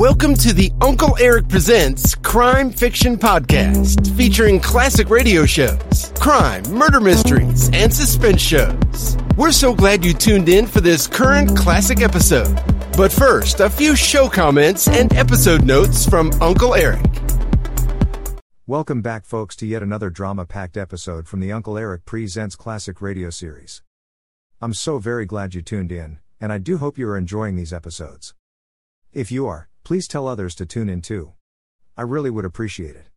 Welcome to the Uncle Eric Presents Crime Fiction Podcast, featuring classic radio shows, crime, murder mysteries, and suspense shows. We're so glad you tuned in for this current classic episode. But first, a few show comments and episode notes from Uncle Eric. Welcome back, folks, to yet another drama packed episode from the Uncle Eric Presents Classic Radio Series. I'm so very glad you tuned in, and I do hope you are enjoying these episodes. If you are, please tell others to tune in too. I really would appreciate it.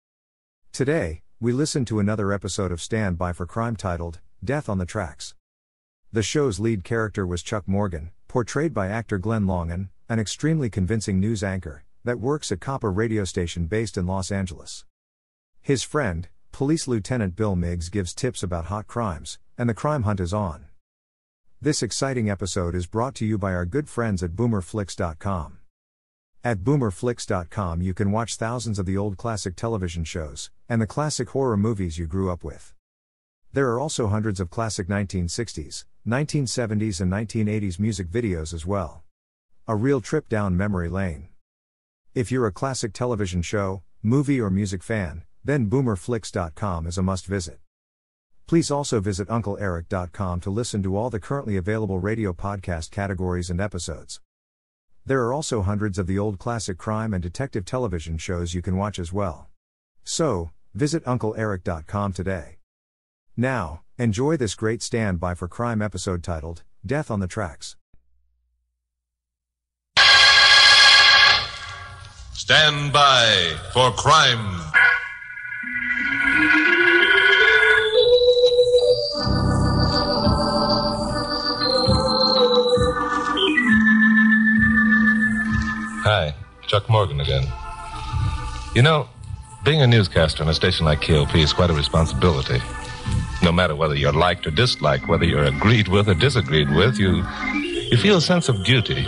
Today, we listen to another episode of Stand By for Crime titled, Death on the Tracks. The show's lead character was Chuck Morgan, portrayed by actor Glenn Langan, an extremely convincing news anchor that works at Copper radio station based in Los Angeles. His friend, Police Lieutenant Bill Miggs, gives tips about hot crimes, and the crime hunt is on. This exciting episode is brought to you by our good friends at boomerflix.com. At boomerflix.com, you can watch thousands of the old classic television shows and the classic horror movies you grew up with. There are also hundreds of classic 1960s, 1970s, and 1980s music videos as well. A real trip down memory lane. If you're a classic television show, movie, or music fan, then boomerflix.com is a must visit. Please also visit uncleeric.com to listen to all the currently available radio podcast categories and episodes. There are also hundreds of the old classic crime and detective television shows you can watch as well. So, visit uncleeric.com today. Now, enjoy this great standby for crime episode titled, Death on the Tracks. Stand by for crime. Chuck Morgan again. You know, being a newscaster on a station like KOP is quite a responsibility. No matter whether you're liked or disliked, whether you're agreed with or disagreed with, you you feel a sense of duty,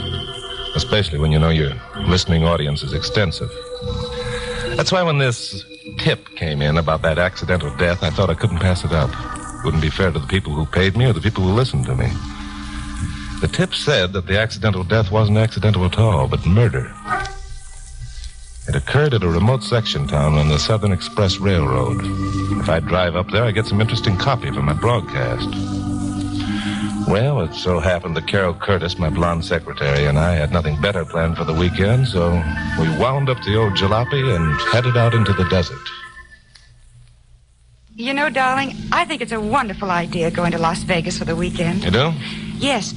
especially when you know your listening audience is extensive. That's why when this tip came in about that accidental death, I thought I couldn't pass it up. Wouldn't be fair to the people who paid me or the people who listened to me. The tip said that the accidental death wasn't accidental at all, but murder. It occurred at a remote section town on the Southern Express Railroad. If I drive up there, I get some interesting copy for my broadcast. Well, it so happened that Carol Curtis, my blonde secretary, and I had nothing better planned for the weekend, so we wound up the old jalopy and headed out into the desert. You know, darling, I think it's a wonderful idea going to Las Vegas for the weekend. You do? Yes.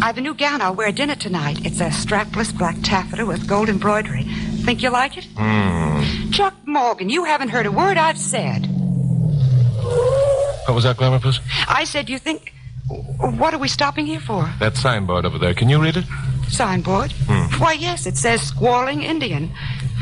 I have a new gown I'll wear at dinner tonight. It's a strapless black taffeta with gold embroidery. Think you like it? Hmm. Chuck Morgan, you haven't heard a word I've said. What was that, Glamour Puss? I said you think. What are we stopping here for? That signboard over there. Can you read it? Signboard? Why, yes, it says squalling Indian.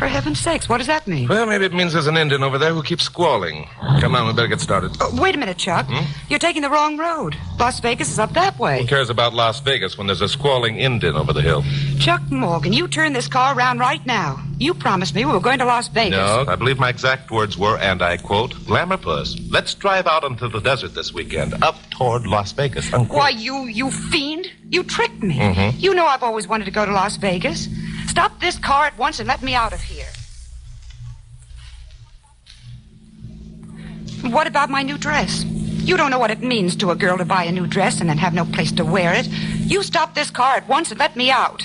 For heaven's sakes, what does that mean? Well, maybe it means there's an Indian over there who keeps squalling. Come on, we better get started. Oh, wait a minute, Chuck. Hmm? You're taking the wrong road. Las Vegas is up that way. Who cares about Las Vegas when there's a squalling Indian over the hill? Chuck Morgan, you turn this car around right now. You promised me we were going to Las Vegas. No, I believe my exact words were, and I quote, Glamour Puss, let's drive out into the desert this weekend, up toward Las Vegas. Unquote. Why, you, you fiend. You tricked me. Mhm. You know I've always wanted to go to Las Vegas. Stop this car at once and let me out of here. What about my new dress? You don't know what it means to a girl to buy a new dress and then have no place to wear it. You stop this car at once and let me out.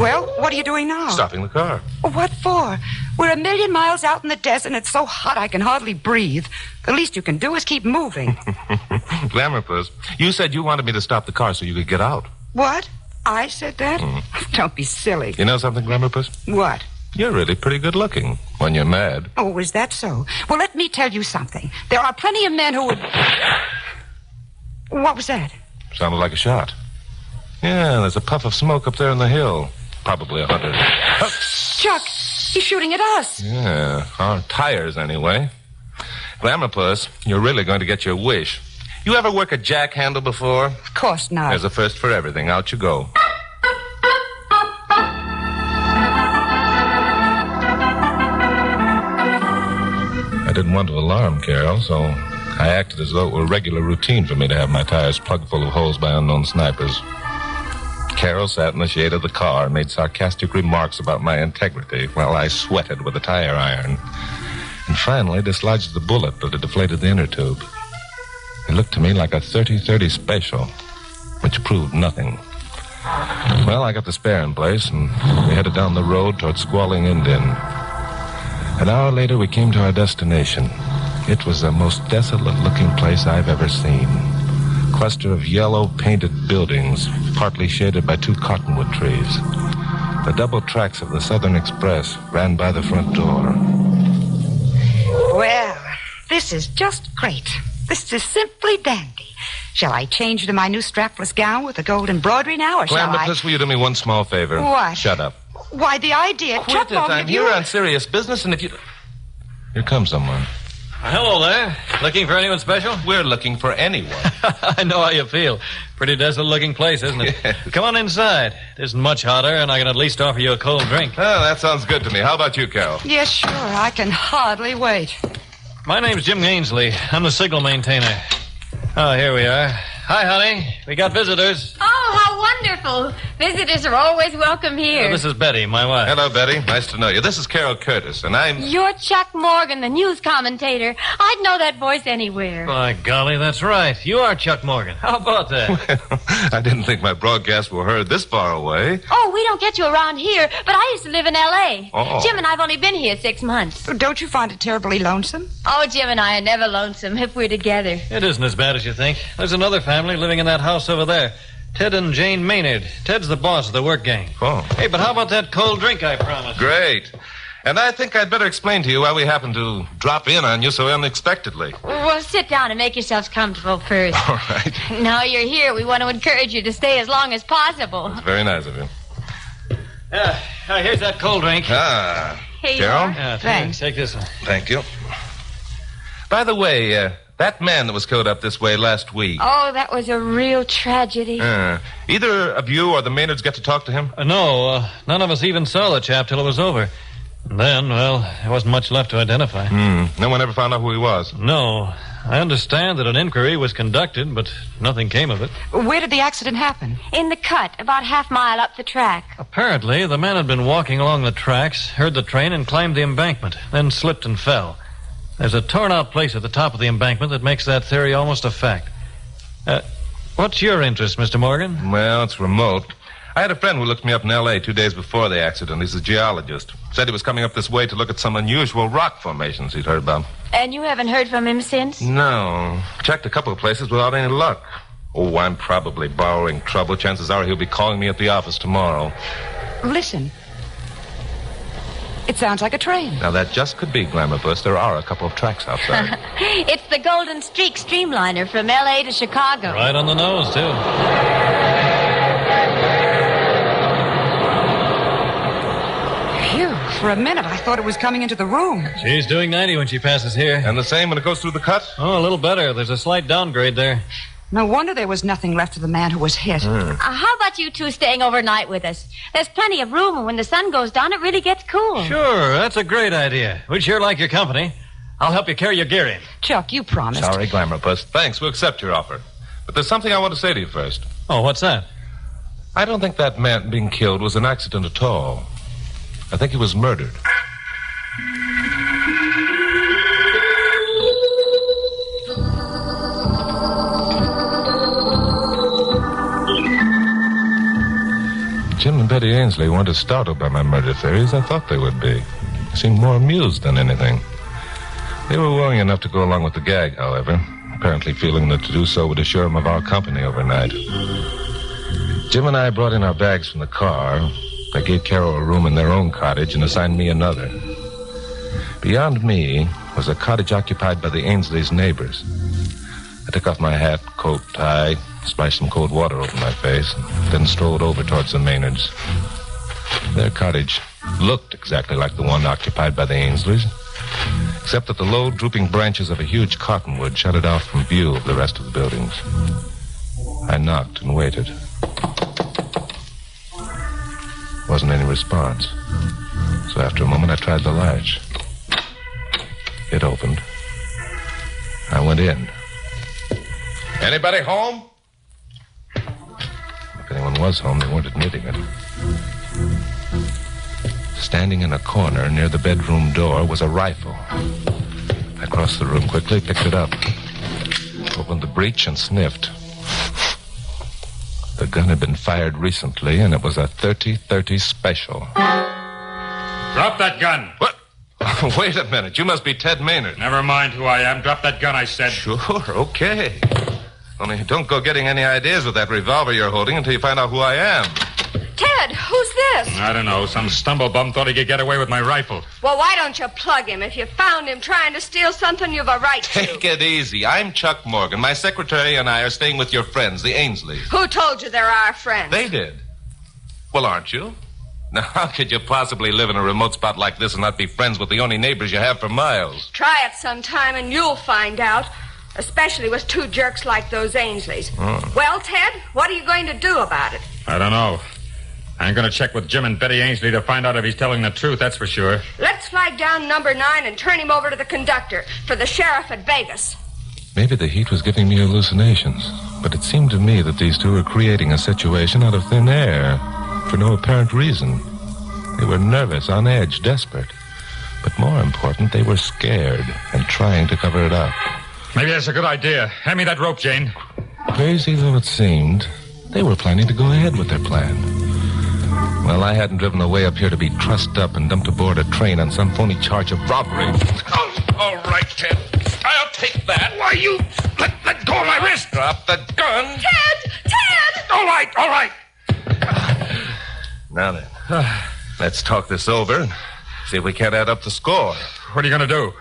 Well, what are you doing now? Stopping the car. What for? We're a million miles out in the desert and it's so hot I can hardly breathe. The least you can do is keep moving. Glamour Puss, you said you wanted me to stop the car so you could get out. what? I said that? Mm. Don't be silly. You know something, Puss? What? You're really pretty good looking when you're mad. Oh, is that so? Well, let me tell you something. There are plenty of men who would. What was that? Sounded like a shot. Yeah, there's a puff of smoke up there on the hill. Probably a hunter. Chuck, he's shooting at us. Yeah, our tires anyway. Glamour Puss, you're really going to get your wish. You ever work a jack handle before? Of course not. There's a first for everything. Out you go. Didn't want to alarm Carol, so I acted as though it were regular routine for me to have my tires plugged full of holes by unknown snipers. Carol sat in the shade of the car and made sarcastic remarks about my integrity while I sweated with a tire iron. And finally dislodged the bullet that had deflated the inner tube. It looked to me like a 30-30 special, which proved nothing. Well, I got the spare in place, and we headed down the road toward Squalling Indian. An hour later, we came to our destination. It was the most desolate-looking place I've ever seen. A Cluster of yellow painted buildings, partly shaded by two cottonwood trees. The double tracks of the Southern Express ran by the front door. Well, this is just great. This is simply dandy. Shall I change to my new strapless gown with the gold embroidery now, or shall I? Glamorous, will you do me one small favor? What? Shut up. Why, the idea. Quit Chuck it. Morgan, I'm if you- here on serious business, and if you... Here comes someone. Uh, hello there. Looking for anyone special? We're looking for anyone. I know how you feel. Pretty desolate looking place, isn't it? Yes. Come on inside. It isn't much hotter, and I can at least offer you a cold drink. Oh, that sounds good to me. How about you, Carol? Yes, sure. I can hardly wait. My name's Jim Ainsley. I'm the signal maintainer. Oh, here we are. Hi, honey. We got visitors. Oh, how wonderful. Visitors are always welcome here. Uh, this is Betty, my wife. Hello, Betty. Nice to know you. This is Carol Curtis, and I'm... You're Chuck Morgan, the news commentator. I'd know that voice anywhere. By golly, that's right. You are Chuck Morgan. How about that? I didn't think my broadcasts were heard this far away. Oh, we don't get you around here, but I used to live in L.A. Oh. Jim and I've only been here six months. Don't you find it terribly lonesome? Oh, Jim and I are never lonesome if we're together. it isn't as bad as you think. There's another family living in that house over there. Ted and Jane Maynard. Ted's the boss of the work gang. Oh. Hey, but how about that cold drink I promised? Great. And I think I'd better explain to you why we happened to drop in on you so unexpectedly. Well, sit down and make yourselves comfortable first. All right. now you're here, we want to encourage you to stay as long as possible. Very nice of you. Yeah, uh, here's that cold drink. Ah, Here you Carol? Thanks. Take this one. thank you. By the way, uh, that man that was killed up this way last week, Oh, that was a real tragedy. uh, either of you or the Maynards get to talk to him? Uh, no, uh, none of us even saw the chap till it was over. And then, well, there wasn't much left to identify. Hmm. No one ever found out who he was. No. I understand that an inquiry was conducted, but nothing came of it. Where did the accident happen? In the cut, about half mile up the track. Apparently, the man had been walking along the tracks, heard the train, and climbed the embankment, then slipped and fell. There's a torn out place at the top of the embankment that makes that theory almost a fact. Uh, what's your interest, Mr. Morgan? Well, it's remote. I had a friend who looked me up in L.A. two days before the accident. He's a geologist. Said he was coming up this way to look at some unusual rock formations he'd heard about. And you haven't heard from him since? No. Checked a couple of places without any luck. Oh, I'm probably borrowing trouble. Chances are he'll be calling me at the office tomorrow. Listen. It sounds like a train. Now, that just could be Glamour Puss. There are a couple of tracks outside. It's the Golden Streak Streamliner from L.A. to Chicago. Right on the nose, too. Phew. For a minute, I thought it was coming into the room. She's doing 90 when she passes here. and the same when it goes through the cut? Oh, a little better. There's a slight downgrade there. No wonder there was nothing left of the man who was hit. Uh, how about you two staying overnight with us? There's plenty of room, and when the sun goes down, it really gets cool. Sure, that's a great idea. We'd sure like your company. I'll help you carry your gear in. Chuck, you promised. Sorry, Glamour Puss. Thanks. We'll accept your offer. But there's something I want to say to you first. Oh, what's that? I don't think that man being killed was an accident at all. I think he was murdered. Jim and Betty Ainsley weren't as startled by my murder theories as I thought they would be. They seemed more amused than anything. They were willing enough to go along with the gag, however, apparently feeling that to do so would assure them of our company overnight. Jim and I brought in our bags from the car. They gave Carol a room in their own cottage and assigned me another. Beyond me was a cottage occupied by the Ainsleys' neighbors. I took off my hat, coat, tie, splashed some cold water over my face, then strolled over towards the Maynards. Their cottage looked exactly like the one occupied by the Ainsleys, except that the low, drooping branches of a huge cottonwood shut it off from view of the rest of the buildings. I knocked and waited. Wasn't any response. So after a moment, I tried the latch. It opened. I went in. Anybody home? Was home, they weren't admitting it. Standing in a corner near the bedroom door was a rifle. I crossed the room quickly, picked it up, opened the breech, and sniffed. The gun had been fired recently, and it was a 30 30 special. Drop that gun. What? Wait a minute. You must be Ted Maynard. Never mind who I am. Drop that gun, I said. Sure, okay. Only don't go getting any ideas with that revolver you're holding until you find out who I am. Ted, who's this? I don't know. Some stumblebum thought he could get away with my rifle. Well, why don't you plug him? If you found him trying to steal something, you've a right to. Take it easy. I'm Chuck Morgan. My secretary and I are staying with your friends, the Ainsleys. Who told you they're our friends? They did. Well, aren't you? Now, how could you possibly live in a remote spot like this and not be friends with the only neighbors you have for miles? Try it sometime and you'll find out. Especially with two jerks like those Ainsleys. Oh. Well, Ted, what are you going to do about it? I don't know. I'm going to check with Jim and Betty Ainsley to find out if he's telling the truth, that's for sure. Let's flag down number nine and turn him over to the conductor for the sheriff at Vegas. Maybe the heat was giving me hallucinations, but it seemed to me that these two were creating a situation out of thin air for no apparent reason. They were nervous, on edge, desperate. But more important, they were scared and trying to cover it up. Maybe that's a good idea. Hand me that rope, Jane. Crazy though it seemed, they were planning to go ahead with their plan. Well, I hadn't driven away up here to be trussed up and dumped aboard a train on some phony charge of robbery. Oh, all right, Ted. I'll take that. Why, you... Let, let go of my wrist. Drop the gun. Ted! Ted! All right, all right. Now then, let's talk this over and see if we can't add up the score. What are you going to do?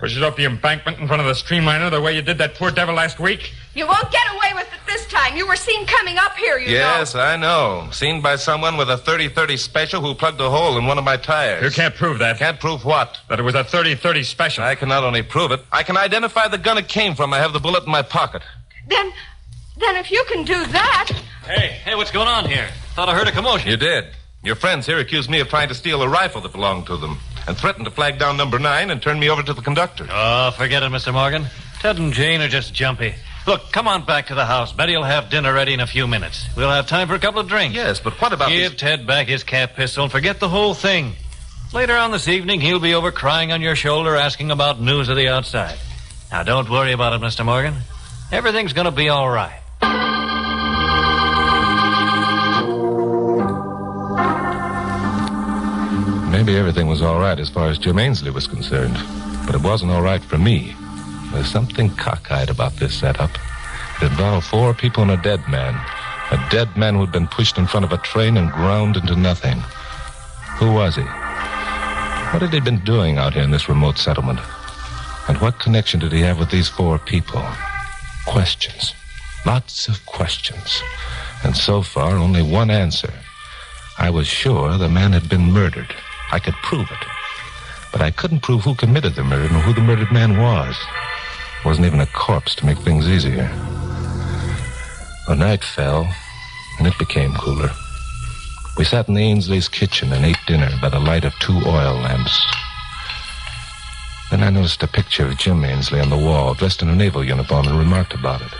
Push it up the embankment in front of the streamliner the way you did that poor devil last week? You won't get away with it this time. You were seen coming up here, you Yes, know. I know. Seen by someone with a 30-30 special who plugged a hole in one of my tires. You can't prove that. Can't prove what? That it was a 30-30 special. I can not only prove it, I can identify the gun it came from. I have the bullet in my pocket. Then, then if you can do that, Hey, hey, what's going on here? Thought I heard a commotion. You did. Your friends here accused me of trying to steal a rifle that belonged to them and threatened to flag down number nine and turn me over to the conductor. Oh, forget it, Mr. Morgan. Ted and Jane are just jumpy. Look, come on back to the house. Betty'll have dinner ready in a few minutes. We'll have time for a couple of drinks. Yes, but what about Give these- Ted back his cap pistol and forget the whole thing. Later on this evening, he'll be over crying on your shoulder asking about news of the outside. Now, don't worry about it, Mr. Morgan. Everything's going to be all right. Maybe everything was all right as far as Jim Ainsley was concerned, but it wasn't all right for me. There's something cockeyed about this setup. It involved four people and a dead man. A dead man who'd been pushed in front of a train and ground into nothing. Who was he? What had he been doing out here in this remote settlement? And what connection did he have with these four people? Questions. Lots of questions. And so far, only one answer. I was sure the man had been murdered. I could prove it. But I couldn't prove who committed the murder nor who the murdered man was. Wasn't even a corpse to make things easier. The night fell, and it became cooler. We sat in the Ainsley's kitchen and ate dinner by the light of two oil lamps. Then I noticed a picture of Jim Ainsley on the wall, dressed in a naval uniform, and remarked about it.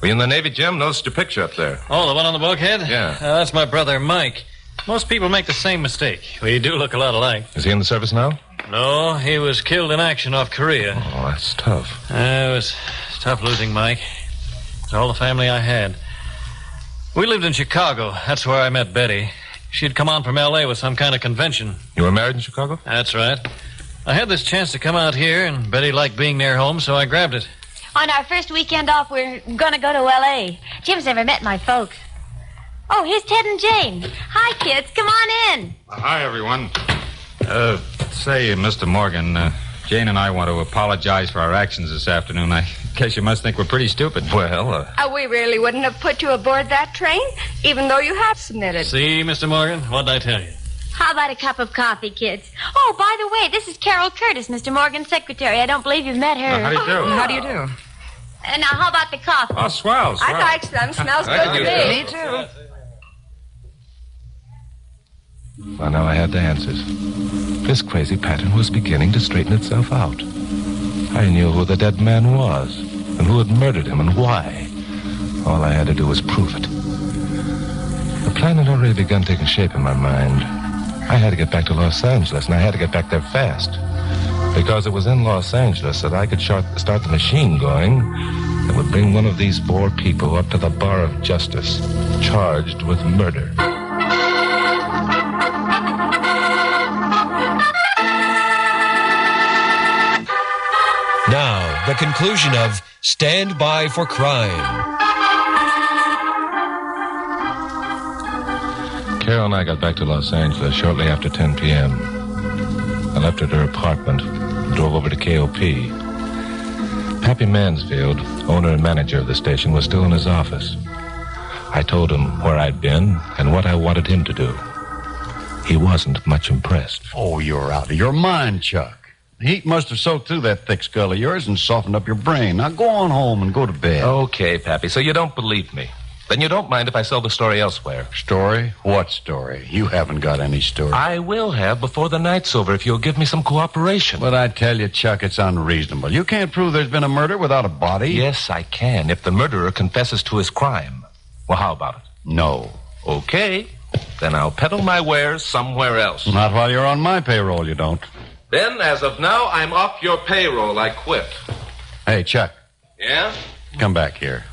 Were you in the Navy, Jim? Noticed your picture up there. Oh, the one on the bulkhead? Yeah. Uh, that's my brother, Mike. Most people make the same mistake. We do look a lot alike. Is he in the service now? No, he was killed in action off Korea. Oh, that's tough. Uh, it was tough losing Mike. It's all the family I had. We lived in Chicago. That's where I met Betty. She'd come on from L.A. with some kind of convention. You were married in Chicago? That's right. I had this chance to come out here, and Betty liked being near home, so I grabbed it. On our first weekend off, we're gonna go to L.A. Jim's never met my folks. Oh, here's Ted and Jane. Hi, kids. Come on in. Hi, everyone. Uh, say, Mr. Morgan, uh, Jane and I want to apologize for our actions this afternoon. I guess you must think we're pretty stupid. Well, uh, uh, we really wouldn't have put you aboard that train, even though you have submitted. See, Mr. Morgan? What'd I tell you? How about a cup of coffee, kids? Oh, by the way, this is Carol Curtis, Mr. Morgan's secretary. I don't believe you've met her. How do you do? How do you do? Uh, now, how about the coffee? Oh, swell, swell. I'd like some. Smells good to me. Me too. Well, now I had the answers. This crazy pattern was beginning to straighten itself out. I knew who the dead man was, and who had murdered him, and why. All I had to do was prove it. The plan had already begun taking shape in my mind. I had to get back to Los Angeles, and I had to get back there fast. Because it was in Los Angeles that I could start, start the machine going that would bring one of these four people up to the bar of justice, charged with murder. The conclusion of Stand By for Crime. Carol and I got back to Los Angeles shortly after 10 p.m. I left her at her apartment, and drove over to KOP. Pappy Mansfield, owner and manager of the station, was still in his office. I told him where I'd been and what I wanted him to do. He wasn't much impressed. Oh, you're out of your mind, Chuck. Heat must have soaked through that thick skull of yours and softened up your brain. Now go on home and go to bed. Okay, Pappy, so you don't believe me. Then you don't mind if I sell the story elsewhere. Story? What story? You haven't got any story. I will have before the night's over if you'll give me some cooperation. But I tell you, Chuck, it's unreasonable. You can't prove there's been a murder without a body. Yes, I can, if the murderer confesses to his crime. Well, how about it? No. Okay. Then I'll peddle my wares somewhere else. Not while you're on my payroll, you don't. Then, as of now, I'm off your payroll. I quit. Hey, Chuck, Yeah? come back here.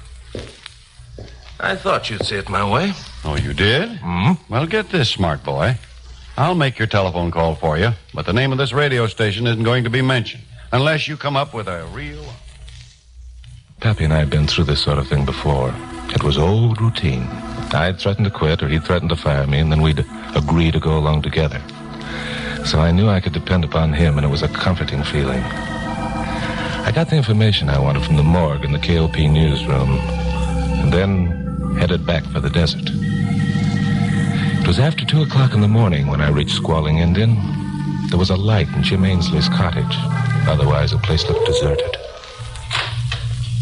I thought you'd see it my way. Oh, you did? Hmm? Well, get this, smart boy. I'll make your telephone call for you, but the name of this radio station isn't going to be mentioned unless you come up with a real. Pappy and I had been through this sort of thing before. It was old routine. I'd threaten to quit, or he'd threaten to fire me, and then we'd agree to go along together. So I knew I could depend upon him, and it was a comforting feeling. I got the information I wanted from the morgue and the KOP newsroom, and then headed back for the desert. It was after two o'clock in the morning when I reached Squalling Indian. There was a light in Jim Ainsley's cottage. Otherwise, the place looked deserted.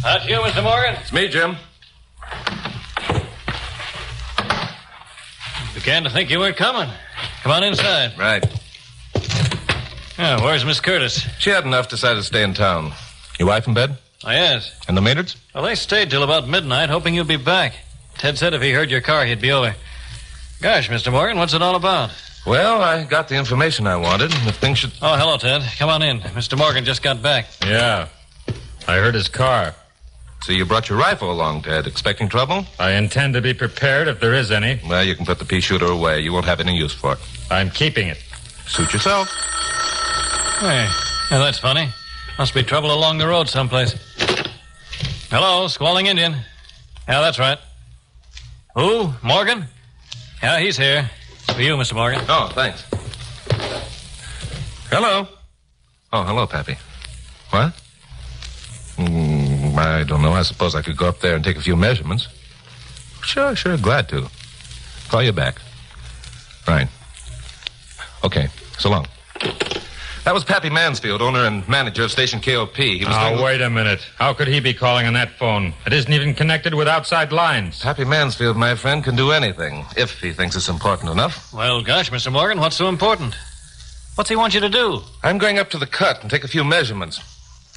Uh, That's you, Mr. Morgan? It's me, Jim. Began to think you weren't coming. Come on inside. Right. Yeah, where's Miss Curtis? She had enough, decided to stay in town. Your wife in bed? Oh, yes. And the Maynards? Well, they stayed till about midnight, hoping you'd be back. Ted said if he heard your car, he'd be over. Gosh, Mr. Morgan, what's it all about? Well, I got the information I wanted. If things should. Oh, hello, Ted. Come on in. Mr. Morgan just got back. Yeah. I heard his car. So you brought your rifle along, Ted. Expecting trouble? I intend to be prepared if there is any. Well, you can put the pea shooter away. You won't have any use for it. I'm keeping it. Suit yourself. Hey, yeah, that's funny. Must be trouble along the road someplace. Hello, Squalling Indian. Yeah, that's right. Who? Morgan? Yeah, he's here. For you, Mr. Morgan. Oh, thanks. Hello. Oh, hello, Pappy. What? Mm, I don't know. I suppose I could go up there and take a few measurements. Sure, sure. Glad to. Call you back. Right. Okay. So long. That was Pappy Mansfield, owner and manager of station KOP. He was Now, doing- wait a minute. How could he be calling on that phone? It isn't even connected with outside lines. Pappy Mansfield, my friend, can do anything if he thinks it's important enough. Well, gosh, Mr. Morgan, what's so important? What's he want you to do? I'm going up to the cut and take a few measurements.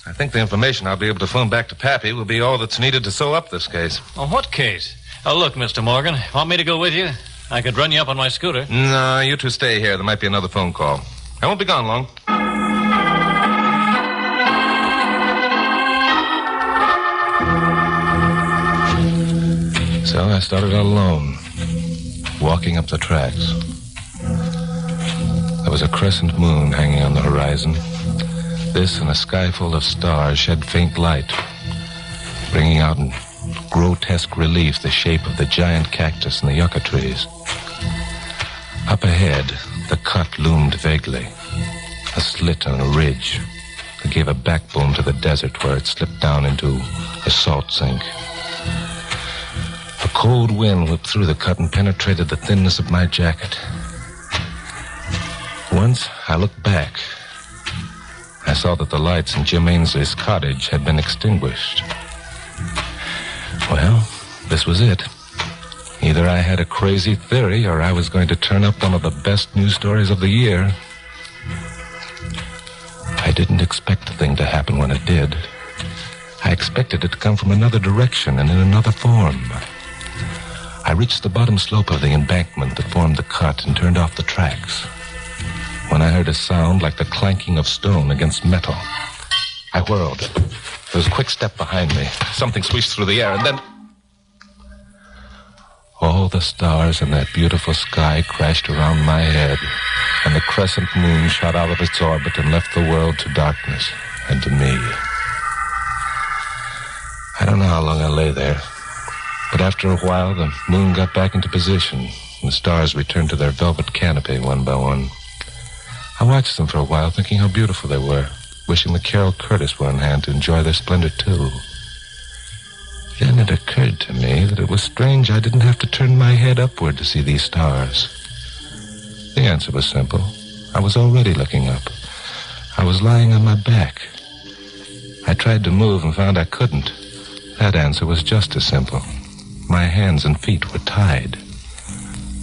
I think the information I'll be able to phone back to Pappy will be all that's needed to sew up this case. Oh, what case? Oh, look, Mr. Morgan, want me to go with you? I could run you up on my scooter. No, you two stay here. There might be another phone call. I won't be gone long. So I started out alone, walking up the tracks. There was a crescent moon hanging on the horizon. This and a sky full of stars shed faint light, bringing out in grotesque relief the shape of the giant cactus and the yucca trees. Up ahead, the cut loomed vaguely, a slit on a ridge that gave a backbone to the desert where it slipped down into a salt sink. A cold wind whipped through the cut and penetrated the thinness of my jacket. Once I looked back. I saw that the lights in Jim Ainsley's cottage had been extinguished. Well, this was it. Either I had a crazy theory or I was going to turn up one of the best news stories of the year. I didn't expect the thing to happen when it did. I expected it to come from another direction and in another form. I reached the bottom slope of the embankment that formed the cut and turned off the tracks. When I heard a sound like the clanking of stone against metal, I whirled. There was a quick step behind me. Something swished through the air, and then. All the stars in that beautiful sky crashed around my head, and the crescent moon shot out of its orbit and left the world to darkness and to me. I don't know how long I lay there, but after a while the moon got back into position, and the stars returned to their velvet canopy one by one. I watched them for a while, thinking how beautiful they were, wishing that Carol Curtis were on hand to enjoy their splendor too. Then it occurred to me that it was strange I didn't have to turn my head upward to see these stars. The answer was simple. I was already looking up. I was lying on my back. I tried to move and found I couldn't. That answer was just as simple. My hands and feet were tied.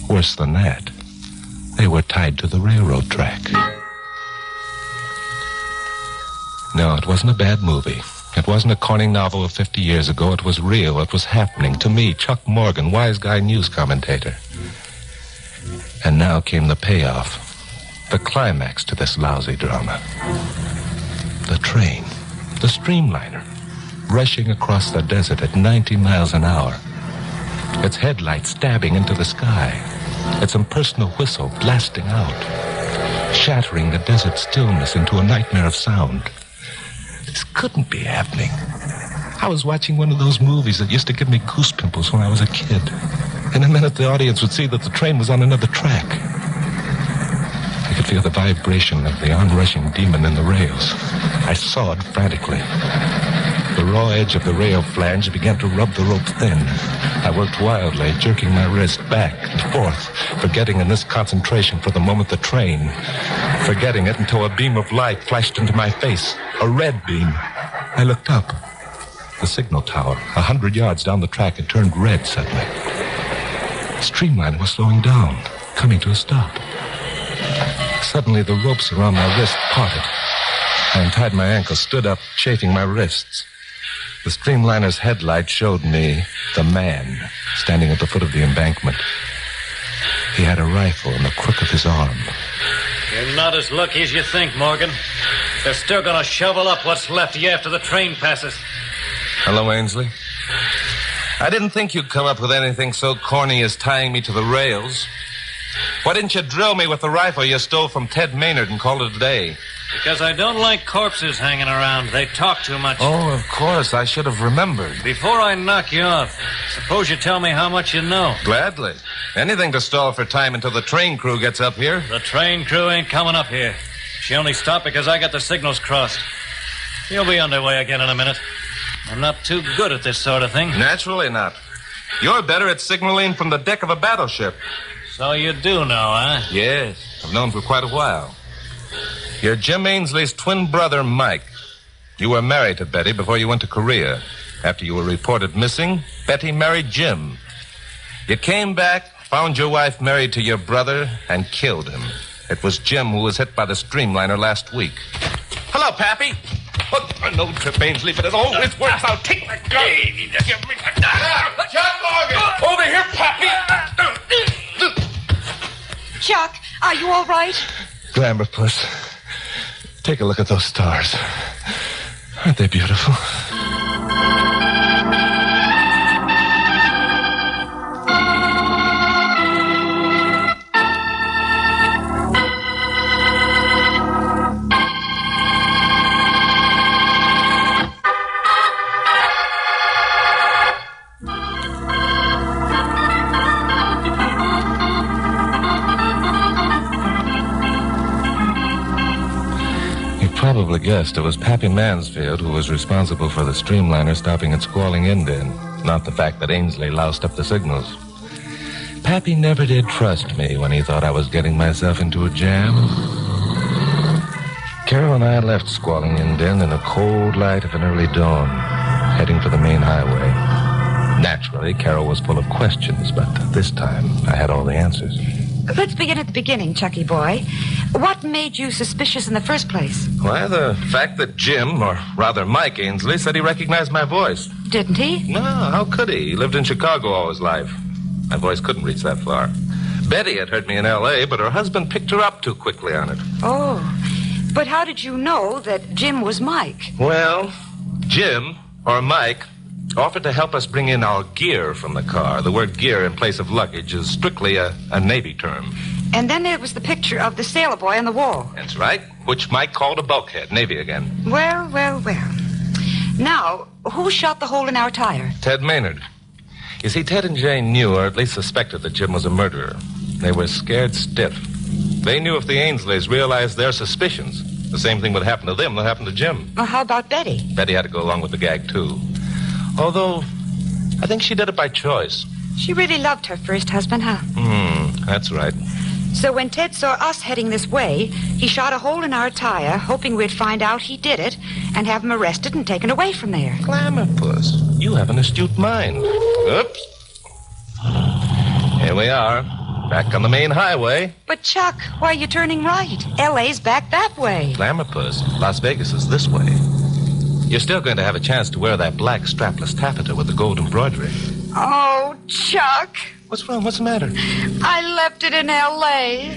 Worse than that, they were tied to the railroad track. No, it wasn't a bad movie. It wasn't a corny novel of 50 years ago. It was real. It was happening to me, Chuck Morgan, wise guy news commentator. And now came the payoff, the climax to this lousy drama. The train, the streamliner, rushing across the desert at 90 miles an hour. Its headlights stabbing into the sky. Its impersonal whistle blasting out, shattering the desert stillness into a nightmare of sound. This couldn't be happening. I was watching one of those movies that used to give me goose pimples when I was a kid. In a minute, the audience would see that the train was on another track. I could feel the vibration of the onrushing demon in the rails. I sawed frantically. The raw edge of the rail flange began to rub the rope thin. I worked wildly, jerking my wrist back and forth, forgetting in this concentration for the moment the train. Forgetting it until a beam of light flashed into my face. A red beam. I looked up. The signal tower, a hundred yards down the track, had turned red suddenly. The streamliner was slowing down, coming to a stop. Suddenly, the ropes around my wrist parted. I untied my ankles, stood up, chafing my wrists. The streamliner's headlight showed me the man standing at the foot of the embankment. He had a rifle in the crook of his arm. You're not as lucky as you think, Morgan. They're still gonna shovel up what's left of you after the train passes. Hello, Ainsley. I didn't think you'd come up with anything so corny as tying me to the rails. Why didn't you drill me with the rifle you stole from Ted Maynard and call it a day? Because I don't like corpses hanging around. They talk too much. Oh, of course. I should have remembered. Before I knock you off, suppose you tell me how much you know. Gladly. Anything to stall for time until the train crew gets up here. The train crew ain't coming up here. She only stopped because I got the signals crossed. You'll be underway again in a minute. I'm not too good at this sort of thing. Naturally not. You're better at signaling from the deck of a battleship. So you do know, huh? Yes, I've known for quite a while. You're Jim Ainsley's twin brother, Mike. You were married to Betty before you went to Korea. After you were reported missing, Betty married Jim. You came back, found your wife married to your brother, and killed him. It was Jim who was hit by the streamliner last week. Hello, Pappy. Look, no trip, Ainsley, but it always works out. Take my gun. Give me John Morgan! Over here, Pappy! Chuck, are you all right? Glamour Puss. Take a look at those stars. Aren't they beautiful? Guessed it was Pappy Mansfield who was responsible for the streamliner stopping at Squalling Indian, not the fact that Ainsley loused up the signals. Pappy never did trust me when he thought I was getting myself into a jam. Carol and I left Squalling Indian in the cold light of an early dawn, heading for the main highway. Naturally, Carol was full of questions, but this time I had all the answers. Let's begin at the beginning, Chucky boy. What made you suspicious in the first place? Why, the fact that Jim, or rather Mike Ainsley, said he recognized my voice. Didn't he? No, how could he? He lived in Chicago all his life. My voice couldn't reach that far. Betty had heard me in L.A., but her husband picked her up too quickly on it. Oh. But how did you know that Jim was Mike? Well, Jim, or Mike, offered to help us bring in our gear from the car. The word gear in place of luggage is strictly a, a Navy term. And then there was the picture of the sailor boy on the wall. That's right, which Mike called a bulkhead, Navy again. Well, well, well. Now, who shot the hole in our tire? Ted Maynard. You see, Ted and Jane knew, or at least suspected, that Jim was a murderer. They were scared stiff. They knew if the Ainsleys realized their suspicions, the same thing would happen to them that happened to Jim. Well, how about Betty? Betty had to go along with the gag, too. Although, I think she did it by choice. She really loved her first husband, huh? Hmm, that's right. So when Ted saw us heading this way, he shot a hole in our tire, hoping we'd find out he did it and have him arrested and taken away from there. Glamour, puss. You have an astute mind. Oops. Here we are, back on the main highway. But Chuck, why are you turning right? L.A.'s back that way. Glamour, puss. Las Vegas is this way. You're still going to have a chance to wear that black strapless taffeta with the gold embroidery. Oh, Chuck. What's wrong? What's the matter? I left it in L.A.